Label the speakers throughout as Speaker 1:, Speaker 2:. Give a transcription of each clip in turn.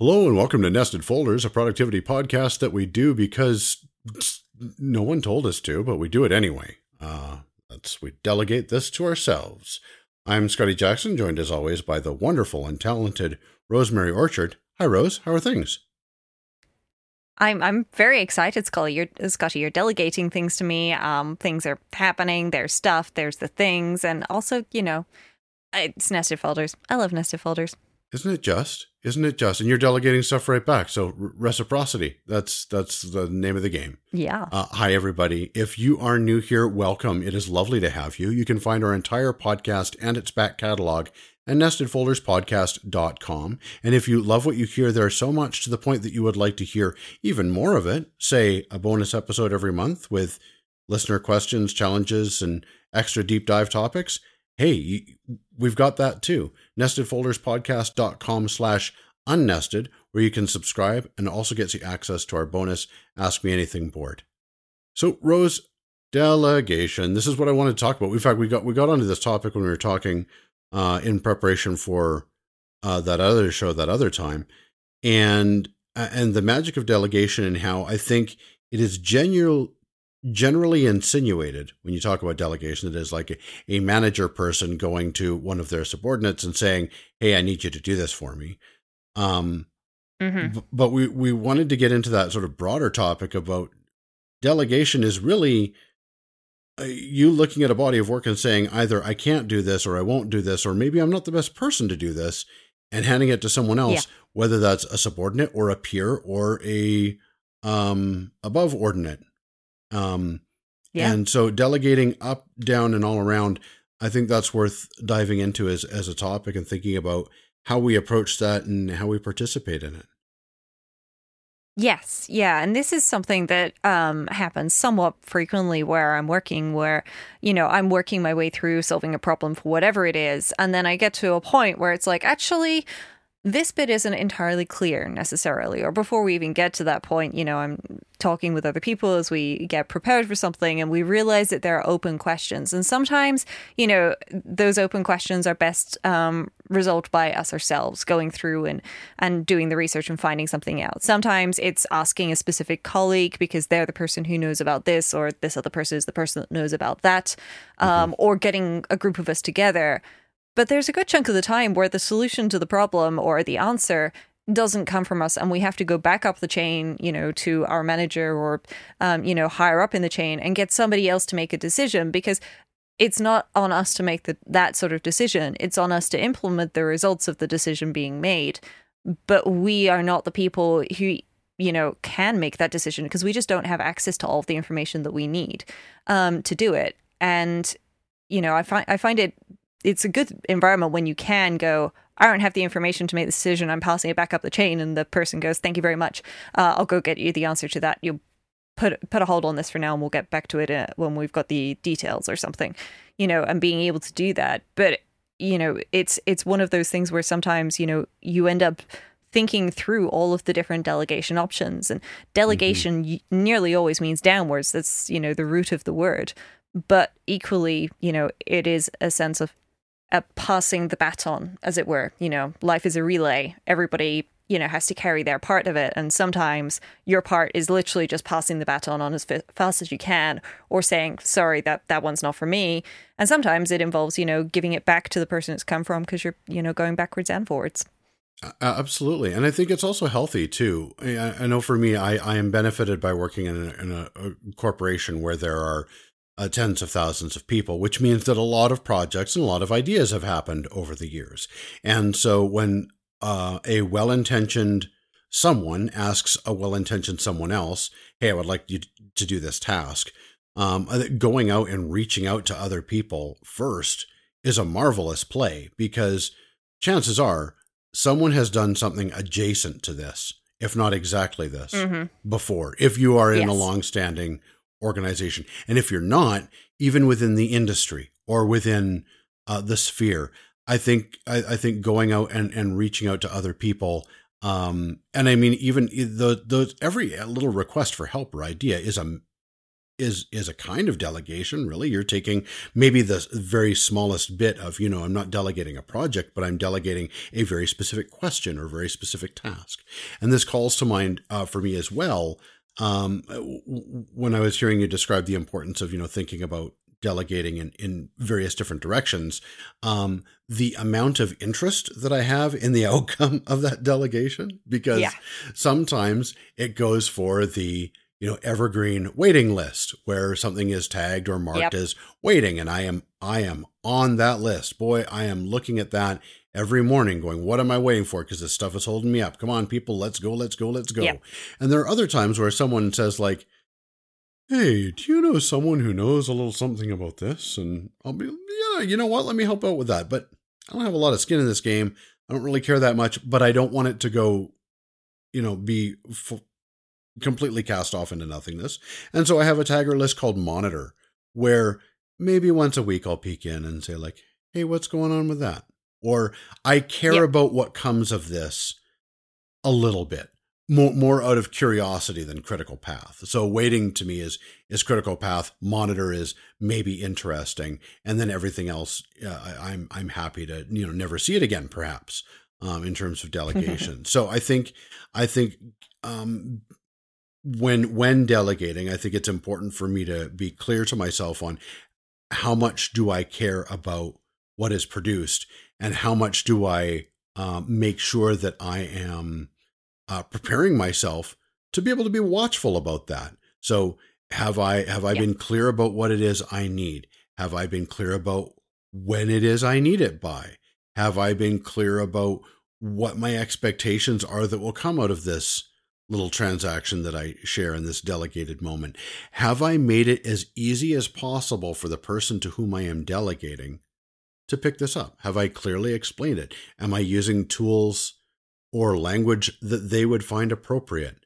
Speaker 1: Hello and welcome to Nested Folders, a productivity podcast that we do because no one told us to, but we do it anyway. Uh, let's we delegate this to ourselves. I'm Scotty Jackson, joined as always by the wonderful and talented Rosemary Orchard. Hi, Rose. How are things?
Speaker 2: I'm I'm very excited, Scully. You're Scotty. You're delegating things to me. Um, things are happening. There's stuff. There's the things, and also, you know, it's nested folders. I love nested folders.
Speaker 1: Isn't it just? Isn't it just? And you're delegating stuff right back. So reciprocity. That's that's the name of the game.
Speaker 2: Yeah.
Speaker 1: Uh, hi everybody. If you are new here, welcome. It is lovely to have you. You can find our entire podcast and its back catalog at nestedfolderspodcast.com. And if you love what you hear there so much to the point that you would like to hear even more of it, say a bonus episode every month with listener questions, challenges, and extra deep dive topics, hey, we've got that too. Nestedfolderspodcast.com slash unnested, where you can subscribe and also gets you access to our bonus Ask Me Anything board. So, Rose, delegation. This is what I wanted to talk about. In fact, we got we got onto this topic when we were talking uh, in preparation for uh, that other show that other time, and uh, and the magic of delegation and how I think it is genuine generally insinuated when you talk about delegation it is like a, a, manager person going to one of their subordinates and saying hey i need you to do this for me um, mm-hmm. b- but we we wanted to get into that sort of broader topic about delegation is really uh, you looking at a body of work and saying either i can't do this or i won't do this or maybe i'm not the best person to do this and handing it to someone else yeah. whether that's a subordinate or a peer or a um above ordinate um, yeah. And so delegating up, down, and all around, I think that's worth diving into as, as a topic and thinking about how we approach that and how we participate in it.
Speaker 2: Yes, yeah, and this is something that um, happens somewhat frequently where I'm working, where you know I'm working my way through solving a problem for whatever it is, and then I get to a point where it's like, actually, this bit isn't entirely clear necessarily. Or before we even get to that point, you know, I'm talking with other people as we get prepared for something and we realize that there are open questions. And sometimes, you know, those open questions are best um, resolved by us ourselves going through and, and doing the research and finding something out. Sometimes it's asking a specific colleague because they're the person who knows about this or this other person is the person that knows about that, um, mm-hmm. or getting a group of us together but there's a good chunk of the time where the solution to the problem or the answer doesn't come from us and we have to go back up the chain you know to our manager or um, you know higher up in the chain and get somebody else to make a decision because it's not on us to make the, that sort of decision. It's on us to implement the results of the decision being made. But we are not the people who you know can make that decision because we just don't have access to all of the information that we need um, to do it. And you know i find i find it it's a good environment when you can go I don't have the information to make the decision. I'm passing it back up the chain, and the person goes, "Thank you very much. Uh, I'll go get you the answer to that. You put put a hold on this for now, and we'll get back to it uh, when we've got the details or something." You know, and being able to do that, but you know, it's it's one of those things where sometimes you know you end up thinking through all of the different delegation options, and delegation mm-hmm. nearly always means downwards. That's you know the root of the word, but equally, you know, it is a sense of uh, passing the baton, as it were. You know, life is a relay. Everybody, you know, has to carry their part of it. And sometimes your part is literally just passing the baton on as fast as you can or saying, sorry, that, that one's not for me. And sometimes it involves, you know, giving it back to the person it's come from because you're, you know, going backwards and forwards.
Speaker 1: Uh, absolutely. And I think it's also healthy too. I, I know for me, I, I am benefited by working in, a, in a, a corporation where there are uh, tens of thousands of people, which means that a lot of projects and a lot of ideas have happened over the years. And so when uh, a well intentioned someone asks a well intentioned someone else, Hey, I would like you to do this task, um, going out and reaching out to other people first is a marvelous play because chances are someone has done something adjacent to this, if not exactly this, mm-hmm. before. If you are in yes. a long standing organization. And if you're not, even within the industry or within uh, the sphere, I think I, I, think going out and, and reaching out to other people, um, and I mean even the the every little request for help or idea is a is is a kind of delegation really you're taking maybe the very smallest bit of you know i'm not delegating a project but i'm delegating a very specific question or very specific task and this calls to mind uh, for me as well um, when i was hearing you describe the importance of you know thinking about delegating in, in various different directions um, the amount of interest that i have in the outcome of that delegation because yeah. sometimes it goes for the you know evergreen waiting list where something is tagged or marked yep. as waiting and i am i am on that list boy i am looking at that every morning going what am i waiting for? Because this stuff is holding me up. Come on people let's go let's go let's go. Yep. and there are other times where someone says like hey do you know someone who knows a little something about this? And i'll be yeah you know what? Let me help out with that. But i don't have a lot of skin in this game. I don't really care that much but i don't want it to go you know be f- completely cast off into nothingness. And so I have a tagger list called monitor where maybe once a week I'll peek in and say like, "Hey, what's going on with that?" Or I care yep. about what comes of this a little bit. More, more out of curiosity than critical path. So waiting to me is is critical path. Monitor is maybe interesting, and then everything else, uh, I, I'm I'm happy to you know never see it again, perhaps um, in terms of delegation. so I think I think um, when when delegating, I think it's important for me to be clear to myself on how much do I care about what is produced and how much do I um, make sure that I am uh, preparing myself to be able to be watchful about that. So have I have I yeah. been clear about what it is I need? Have I been clear about when it is I need it by? Have I been clear about what my expectations are that will come out of this little transaction that I share in this delegated moment. Have I made it as easy as possible for the person to whom I am delegating to pick this up? Have I clearly explained it? Am I using tools or language that they would find appropriate?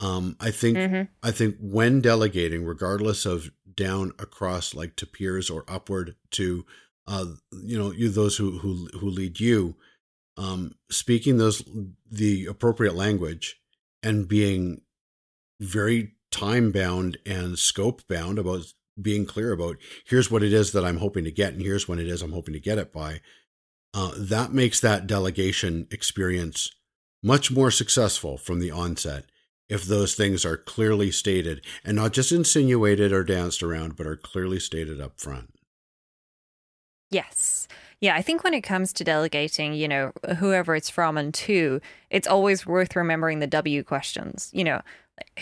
Speaker 1: Um, I think mm-hmm. I think when delegating, regardless of down across like to peers or upward to uh, you know you those who who who lead you, um, speaking those the appropriate language and being very time bound and scope bound about being clear about here's what it is that I'm hoping to get and here's when it is I'm hoping to get it by. Uh, that makes that delegation experience much more successful from the onset if those things are clearly stated and not just insinuated or danced around, but are clearly stated up front.
Speaker 2: Yes. Yeah, I think when it comes to delegating, you know, whoever it's from and to, it's always worth remembering the W questions. You know,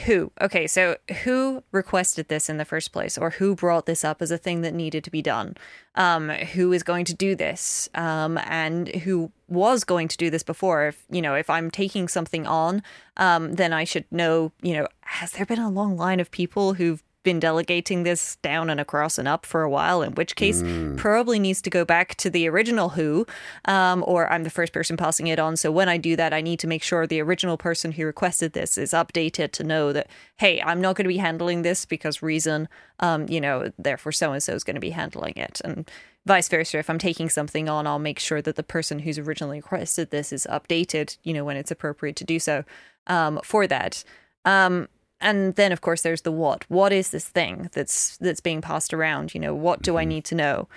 Speaker 2: who? Okay, so who requested this in the first place, or who brought this up as a thing that needed to be done? Um, who is going to do this? Um, and who was going to do this before? If you know, if I'm taking something on, um, then I should know. You know, has there been a long line of people who've been delegating this down and across and up for a while, in which case mm. probably needs to go back to the original who, um, or I'm the first person passing it on. So when I do that, I need to make sure the original person who requested this is updated to know that, hey, I'm not going to be handling this because reason, um, you know, therefore so and so is going to be handling it. And vice versa. If I'm taking something on, I'll make sure that the person who's originally requested this is updated, you know, when it's appropriate to do so um, for that. Um, and then of course there's the what. What is this thing that's that's being passed around? You know what do i mm-hmm. need to know?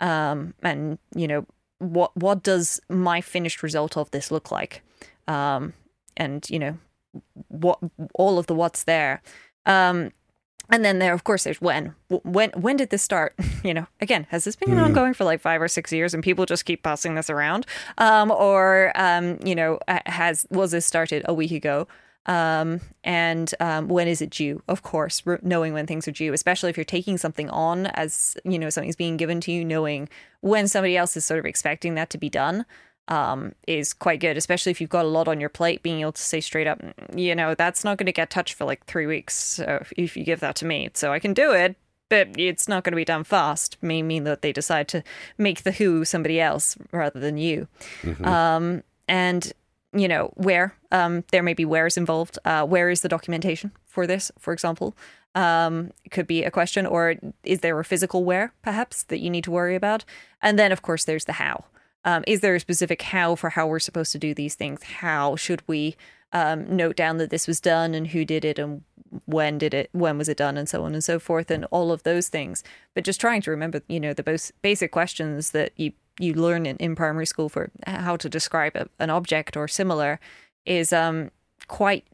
Speaker 2: Um, and you know what what does my finished result of this look like? Um, and you know what all of the what's there. Um, and then there of course there's when. When when did this start? You know again has this been mm. ongoing for like five or six years and people just keep passing this around? Um, or um, you know has was this started a week ago um, and um, when is it due? Of course, knowing when things are due, especially if you're taking something on as you know something's being given to you, knowing when somebody else is sort of expecting that to be done um, is quite good. Especially if you've got a lot on your plate, being able to say straight up, mm, you know, that's not going to get touched for like three weeks. So if you give that to me, so I can do it, but it's not going to be done fast. May mean that they decide to make the who somebody else rather than you. Mm-hmm. Um, and you know, where um, there may be wheres involved. Uh, where is the documentation for this, for example? Um, could be a question, or is there a physical where, perhaps, that you need to worry about? And then, of course, there's the how. Um, is there a specific how for how we're supposed to do these things? How should we um, note down that this was done and who did it and when did it when was it done and so on and so forth and all of those things but just trying to remember you know the most basic questions that you you learn in, in primary school for how to describe a, an object or similar is um quite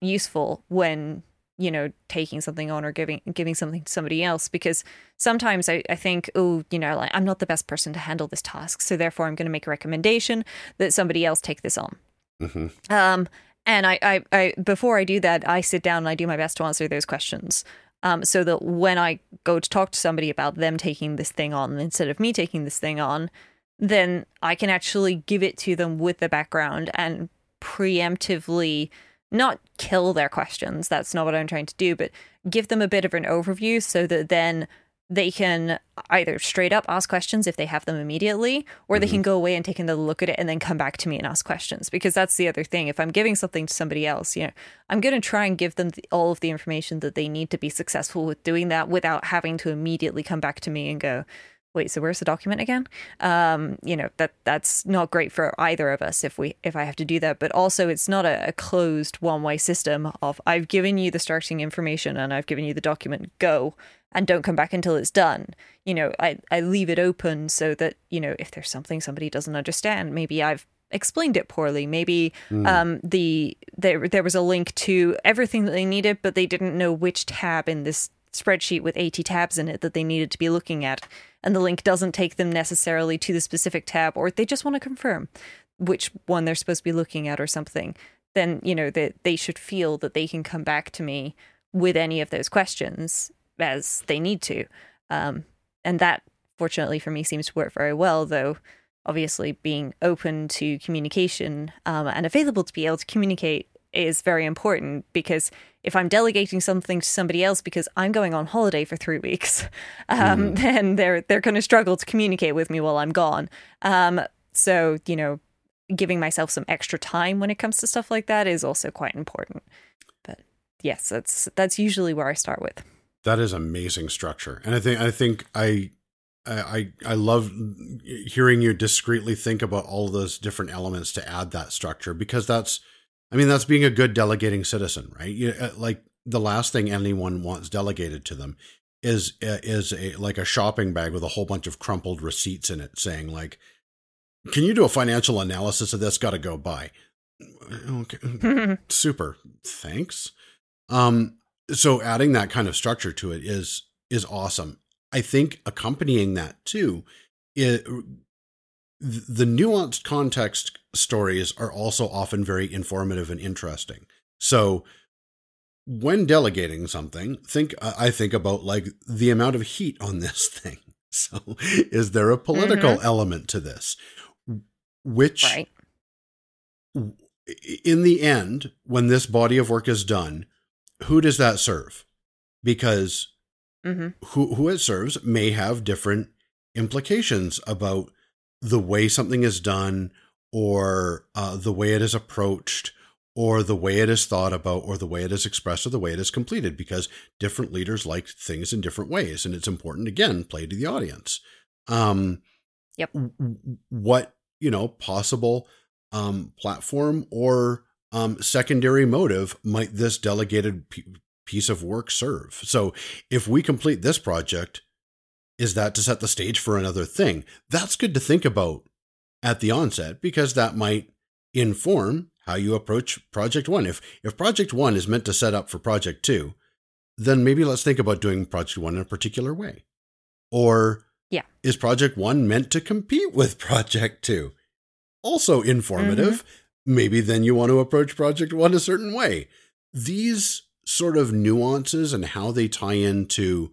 Speaker 2: useful when you know taking something on or giving giving something to somebody else because sometimes I, I think oh you know like i'm not the best person to handle this task so therefore i'm going to make a recommendation that somebody else take this on mm-hmm. um and I, I i before i do that i sit down and i do my best to answer those questions um, so that when I go to talk to somebody about them taking this thing on instead of me taking this thing on, then I can actually give it to them with the background and preemptively not kill their questions. That's not what I'm trying to do, but give them a bit of an overview so that then they can either straight up ask questions if they have them immediately, or they mm-hmm. can go away and take another look at it and then come back to me and ask questions. Because that's the other thing. If I'm giving something to somebody else, you know, I'm going to try and give them the, all of the information that they need to be successful with doing that without having to immediately come back to me and go, wait so where's the document again um, you know that that's not great for either of us if we if i have to do that but also it's not a, a closed one way system of i've given you the starting information and i've given you the document go and don't come back until it's done you know i i leave it open so that you know if there's something somebody doesn't understand maybe i've explained it poorly. Maybe mm. um, the there there was a link to everything that they needed, but they didn't know which tab in this spreadsheet with 80 tabs in it that they needed to be looking at and the link doesn't take them necessarily to the specific tab, or they just want to confirm which one they're supposed to be looking at or something, then, you know, that they, they should feel that they can come back to me with any of those questions as they need to. Um, and that, fortunately for me, seems to work very well, though obviously being open to communication um, and available to be able to communicate is very important because if I'm delegating something to somebody else because I'm going on holiday for three weeks, um, mm. then they're they're going to struggle to communicate with me while I'm gone. Um, so you know, giving myself some extra time when it comes to stuff like that is also quite important. But yes, that's that's usually where I start with.
Speaker 1: That is amazing structure, and I think I think I I I love hearing you discreetly think about all those different elements to add that structure because that's I mean, that's being a good delegating citizen, right? You, uh, like the last thing anyone wants delegated to them is uh, is a like a shopping bag with a whole bunch of crumpled receipts in it, saying like, "Can you do a financial analysis of this? Got to go buy." Okay, super, thanks. Um, so adding that kind of structure to it is is awesome. I think accompanying that too, it the nuanced context stories are also often very informative and interesting. So when delegating something, think I think about like the amount of heat on this thing. So is there a political mm-hmm. element to this? Which right. in the end, when this body of work is done, who does that serve? Because mm-hmm. who who it serves may have different implications about the way something is done or uh, the way it is approached or the way it is thought about or the way it is expressed or the way it is completed because different leaders like things in different ways and it's important again play to the audience. Um
Speaker 2: yep.
Speaker 1: what you know possible um platform or um secondary motive might this delegated p- piece of work serve? So if we complete this project is that to set the stage for another thing? That's good to think about at the onset because that might inform how you approach project 1. If if project 1 is meant to set up for project 2, then maybe let's think about doing project 1 in a particular way. Or
Speaker 2: yeah.
Speaker 1: is project 1 meant to compete with project 2? Also informative. Mm-hmm. Maybe then you want to approach project 1 a certain way. These sort of nuances and how they tie into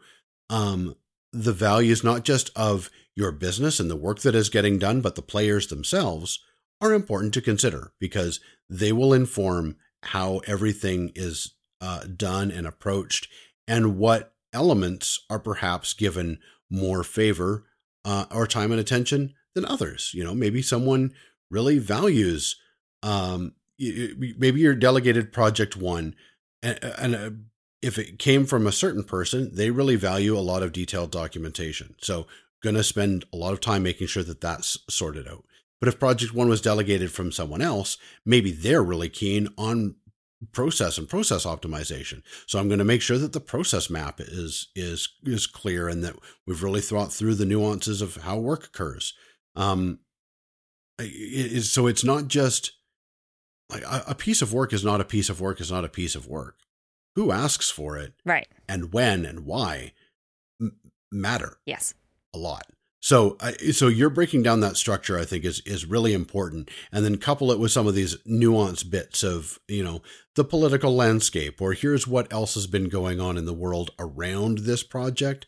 Speaker 1: um, the values not just of your business and the work that is getting done, but the players themselves are important to consider because they will inform how everything is uh, done and approached and what elements are perhaps given more favor uh, or time and attention than others. You know, maybe someone really values, um, maybe your delegated project one and, and if it came from a certain person, they really value a lot of detailed documentation. So, going to spend a lot of time making sure that that's sorted out. But if project one was delegated from someone else, maybe they're really keen on process and process optimization. So I'm going to make sure that the process map is is is clear and that we've really thought through the nuances of how work occurs. Um, so it's not just like a piece of work is not a piece of work is not a piece of work. Who asks for it,
Speaker 2: right?
Speaker 1: And when and why m- matter.
Speaker 2: Yes,
Speaker 1: a lot. So, so you're breaking down that structure. I think is is really important, and then couple it with some of these nuanced bits of you know the political landscape, or here's what else has been going on in the world around this project,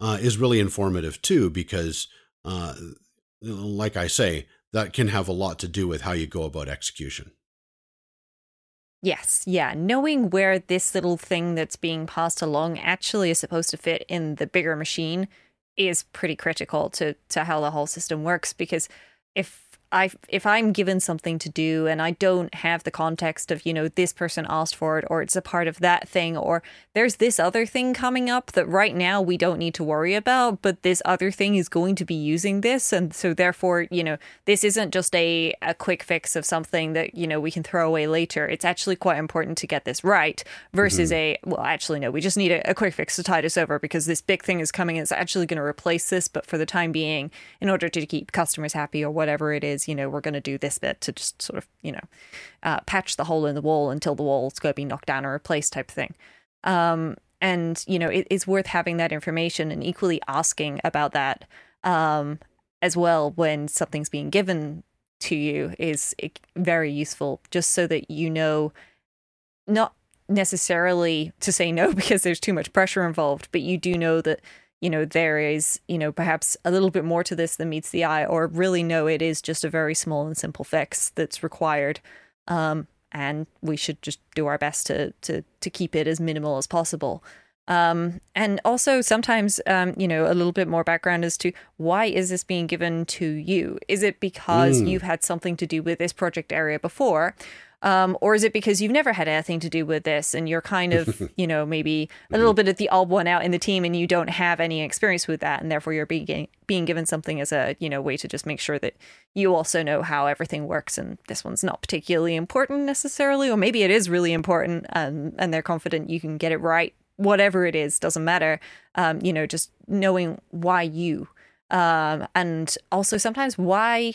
Speaker 1: uh, is really informative too. Because, uh, like I say, that can have a lot to do with how you go about execution.
Speaker 2: Yes, yeah. Knowing where this little thing that's being passed along actually is supposed to fit in the bigger machine is pretty critical to to how the whole system works because if I if I'm given something to do and I don't have the context of you know this person asked for it or it's a part of that thing or there's this other thing coming up that right now we don't need to worry about but this other thing is going to be using this. And so therefore you know this isn't just a a quick fix of something that you know we can throw away later. It's actually quite important to get this right versus mm-hmm. a well actually no we just need a, a quick fix to tide us over because this big thing is coming. And it's actually going to replace this but for the time being in order to keep customers happy or whatever it is you know, we're going to do this bit to just sort of, you know, uh, patch the hole in the wall until the wall's going to be knocked down or replaced type thing. Um, and, you know, it's worth having that information and equally asking about that um, as well when something's being given to you is very useful just so that you know not necessarily to say no because there's too much pressure involved, but you do know that you know, there is, you know, perhaps a little bit more to this than meets the eye, or really no, it is just a very small and simple fix that's required. Um, and we should just do our best to to to keep it as minimal as possible. Um, and also sometimes, um, you know, a little bit more background as to why is this being given to you? Is it because mm. you've had something to do with this project area before? Um, or is it because you've never had anything to do with this and you're kind of, you know, maybe a little bit of the odd one out in the team and you don't have any experience with that and therefore you're being being given something as a, you know, way to just make sure that you also know how everything works and this one's not particularly important necessarily or maybe it is really important and and they're confident you can get it right whatever it is doesn't matter. Um, you know just knowing why you um, and also sometimes why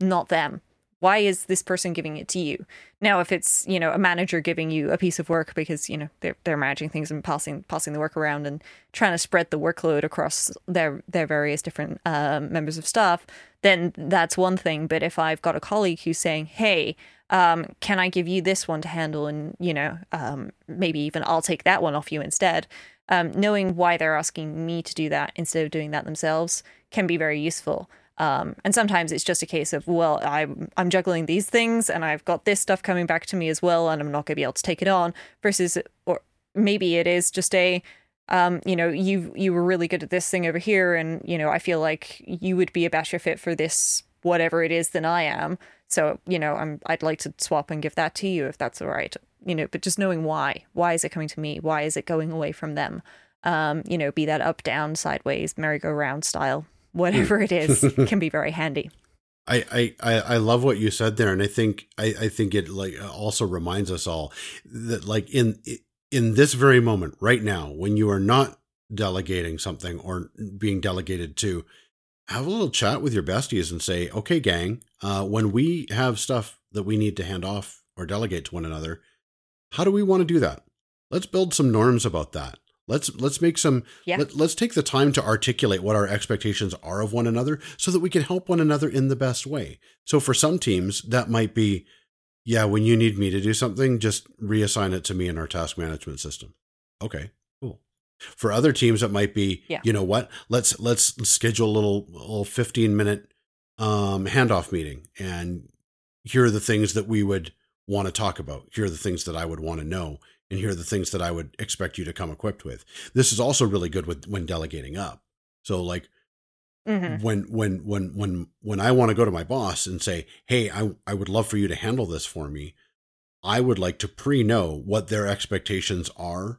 Speaker 2: not them why is this person giving it to you? Now if it's you know a manager giving you a piece of work because you know they're, they're managing things and passing passing the work around and trying to spread the workload across their their various different um, members of staff then that's one thing. But if i've got a colleague who's saying hey um, can i give you this one to handle? and you know um, maybe even i'll take that one off you instead um, knowing why they're asking me to do that instead of doing that themselves can be very useful um, and sometimes it's just a case of, well, I'm, I'm juggling these things and I've got this stuff coming back to me as well, and I'm not going to be able to take it on. Versus, or maybe it is just a, um, you know, you you were really good at this thing over here, and you know, I feel like you would be a better fit for this whatever it is than I am. So you know, I'm I'd like to swap and give that to you if that's all right. You know, but just knowing why, why is it coming to me? Why is it going away from them? Um, you know, be that up, down, sideways, merry-go-round style whatever it is can be very handy.
Speaker 1: I, I, I love what you said there, and I think I, I think it like also reminds us all that like in in this very moment right now when you are not delegating something or being delegated to, have a little chat with your besties and say, okay, gang, uh, when we have stuff that we need to hand off or delegate to one another, how do we want to do that? Let's build some norms about that. Let's let's make some yeah. let, let's take the time to articulate what our expectations are of one another so that we can help one another in the best way. So for some teams that might be yeah, when you need me to do something, just reassign it to me in our task management system. Okay, cool. For other teams it might be yeah. you know what? Let's let's schedule a little little 15 minute um handoff meeting and here are the things that we would want to talk about. Here are the things that I would want to know and here are the things that I would expect you to come equipped with. This is also really good with when delegating up. So like mm-hmm. when when when when when I want to go to my boss and say, "Hey, I I would love for you to handle this for me." I would like to pre-know what their expectations are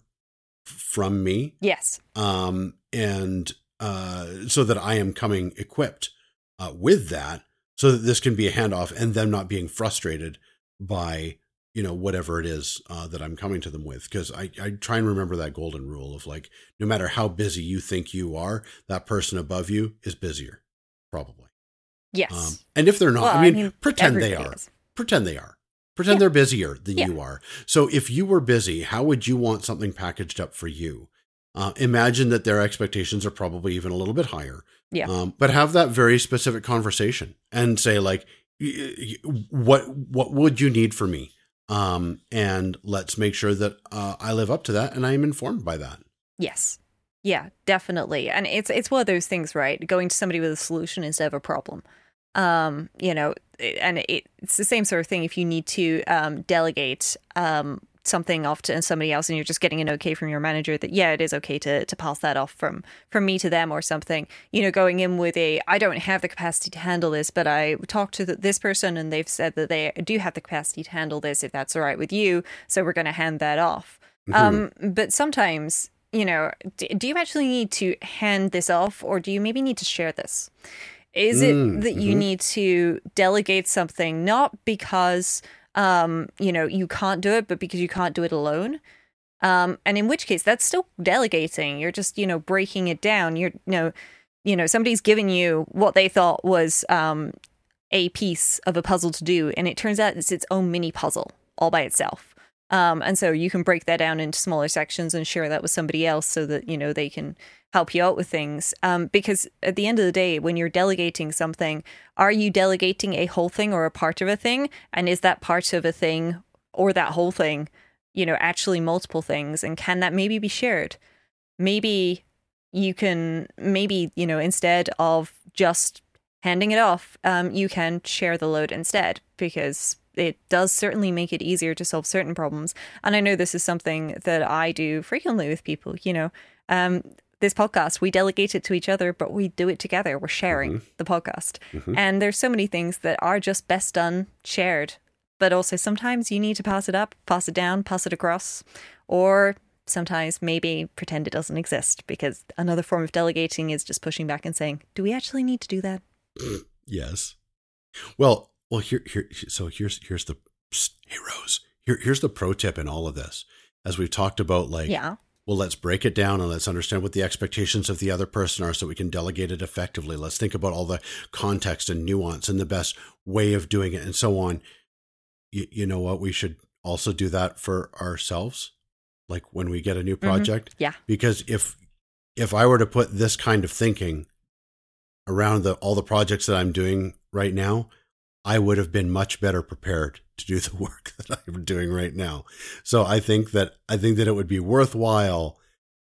Speaker 1: from me.
Speaker 2: Yes.
Speaker 1: Um and uh so that I am coming equipped uh with that so that this can be a handoff and them not being frustrated by you know whatever it is uh, that i'm coming to them with because I, I try and remember that golden rule of like no matter how busy you think you are that person above you is busier probably
Speaker 2: Yes.
Speaker 1: um, and if they're not
Speaker 2: Well,
Speaker 1: i mean, pretend they are
Speaker 2: is.
Speaker 1: pretend they are pretend
Speaker 2: Yeah.
Speaker 1: they're busier than
Speaker 2: Yeah.
Speaker 1: you are so if you were busy how would you want something packaged up for you uh, imagine that their expectations are probably even a little bit higher
Speaker 2: Yeah.
Speaker 1: um, but have that very specific conversation and say like what what would you need from me um, and let's make sure that uh, i live up to that and i am informed by that
Speaker 2: Yes. Yeah, definitely. And it's it's one of those things, right? Going to somebody with a solution instead of a problem. Um, you know, and it, it's the same sort of thing if you need to um, delegate um, something off to somebody else and you're just getting an okay from your manager that yeah, it is okay to to pass that off from from me to them or something. You know, going in with a I don't have the capacity to handle this, but I talked to th this person and they've said that they do have the capacity to handle this if that's all right with you, so we're going to hand that off. Um, but sometimes, you know, d- do you actually need to hand this off or do you maybe need to share this? Is it
Speaker 1: Mm,
Speaker 2: that you
Speaker 1: mhm.
Speaker 2: need to delegate something not because um, you know, you can't do it, but because you can't do it alone? Um, and in which case that's still delegating. You're just, you know, breaking it down. You're you know, you know, somebody's given you what they thought was um a piece of a puzzle to do, and it turns out it's its own mini puzzle all by itself. Um, and so you can break that down into smaller sections and share that with somebody else so that, you know, they can help you out with things. Um, because at the end of the day, when you're delegating something, are you delegating a whole thing or a part of a thing? And is that part of a thing or that whole thing, you know, actually multiple things? And can that maybe be shared? Maybe you can, maybe, you know, instead of just handing it off, um, you can share the load instead because it does certainly make it easier to solve certain problems. And I know this is something that I do frequently with people, you know. Um, this podcast, we delegate it to each other, but we do it together. We're sharing mm-hmm. the podcast. Mm-hmm. And there's so many things that are just best done shared. But also sometimes you need to pass it up, pass it down, pass it across, or sometimes maybe pretend it doesn't exist because another form of delegating is just pushing back and saying, Do we actually need to do that?
Speaker 1: Yes. Well, well, here, here. So here's here's the psst, hey Rose. Here, here's the pro tip in all of this. As we've talked about, like,
Speaker 2: Yeah.
Speaker 1: Well, let's break it down and let's understand what the expectations of the other person are, so we can delegate it effectively. Let's think about all the context and nuance and the best way of doing it, and so on. You, you know what? We should also do that for ourselves, like when we get a new mm-hmm. project
Speaker 2: Yeah.
Speaker 1: because if if I were to put this kind of thinking around the all the projects that I'm doing right now, I would have been much better prepared to do the work that I'm doing right now. So I think that I think that it would be worthwhile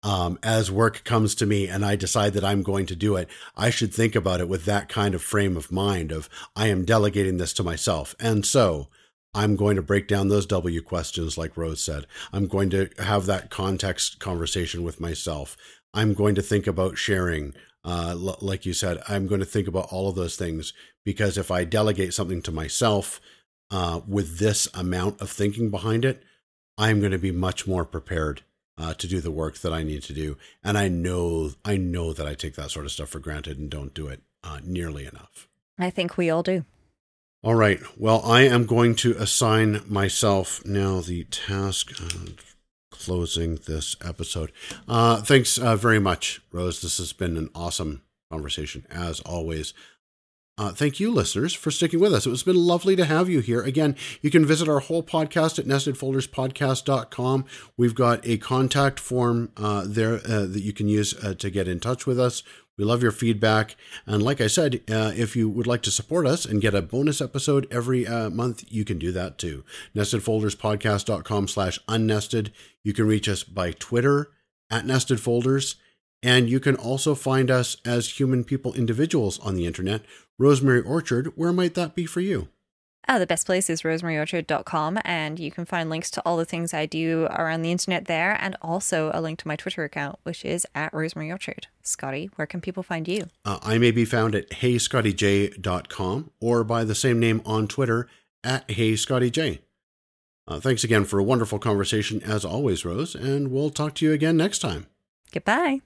Speaker 1: um, as work comes to me and I decide that I'm going to do it. I should think about it with that kind of frame of mind of I am delegating this to myself, and so. I'm going to break down those W questions, like Rose said. I'm going to have that context conversation with myself. I'm going to think about sharing. Uh, l- like you said, I'm going to think about all of those things because if I delegate something to myself uh, with this amount of thinking behind it, I'm going to be much more prepared uh, to do the work that I need to do. And I know, I know that I take that sort of stuff for granted and don't do it uh, nearly enough.
Speaker 2: I think we all do.
Speaker 1: All right. Well, I am going to assign myself now the task of closing this episode. Uh, thanks uh, very much, Rose. This has been an awesome conversation, as always. Uh, thank you, listeners, for sticking with us. It's been lovely to have you here. Again, you can visit our whole podcast at nestedfolderspodcast.com. We've got a contact form uh, there uh, that you can use uh, to get in touch with us. We love your feedback. And like I said, uh, if you would like to support us and get a bonus episode every uh, month, you can do that too. Nestedfolderspodcast.com slash unnested. You can reach us by Twitter at Nested Folders. And you can also find us as human people individuals on the internet. Rosemary Orchard, where might that be for you?
Speaker 2: Uh, the best place is rosemaryorchard.com, and you can find links to all the things I do around the internet there, and also a link to my Twitter account, which is at Rosemary Orchard. Scotty, where can people find you?
Speaker 1: Uh, I may be found at heyscottyj.com or by the same name on Twitter at heyscottyj. Uh, thanks again for a wonderful conversation as always, Rose, and we'll talk to you again next time.
Speaker 2: Goodbye.